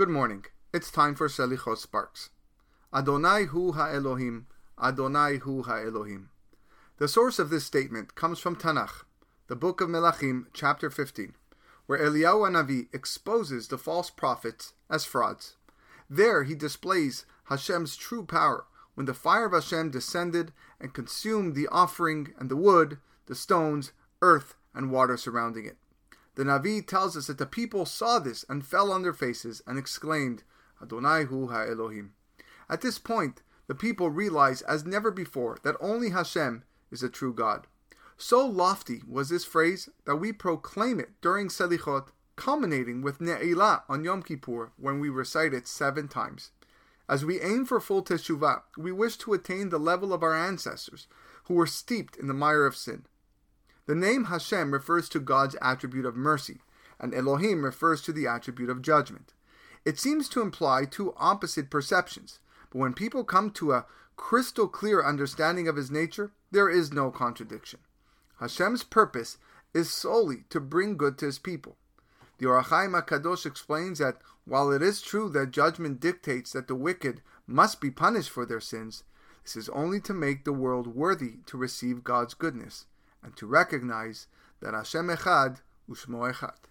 Good morning. It's time for Selichot Sparks. Adonai hu ha'Elohim, Adonai hu ha'Elohim. The source of this statement comes from Tanakh, the book of Melachim, chapter 15, where Eliyahu Hanavi exposes the false prophets as frauds. There he displays Hashem's true power when the fire of Hashem descended and consumed the offering and the wood, the stones, earth, and water surrounding it. The Navi tells us that the people saw this and fell on their faces and exclaimed, Adonai hu ha'Elohim. At this point, the people realize as never before that only Hashem is the true God. So lofty was this phrase that we proclaim it during Selichot, culminating with Ne'ilah on Yom Kippur when we recite it seven times. As we aim for full teshuvah, we wish to attain the level of our ancestors, who were steeped in the mire of sin. The name Hashem refers to God's attribute of mercy, and Elohim refers to the attribute of judgment. It seems to imply two opposite perceptions, but when people come to a crystal clear understanding of his nature, there is no contradiction. Hashem's purpose is solely to bring good to his people. The Ohr HaChaim HaKadosh explains that while it is true that judgment dictates that the wicked must be punished for their sins, this is only to make the world worthy to receive God's goodness and to recognize that Hashem Echad Ushmo Echad.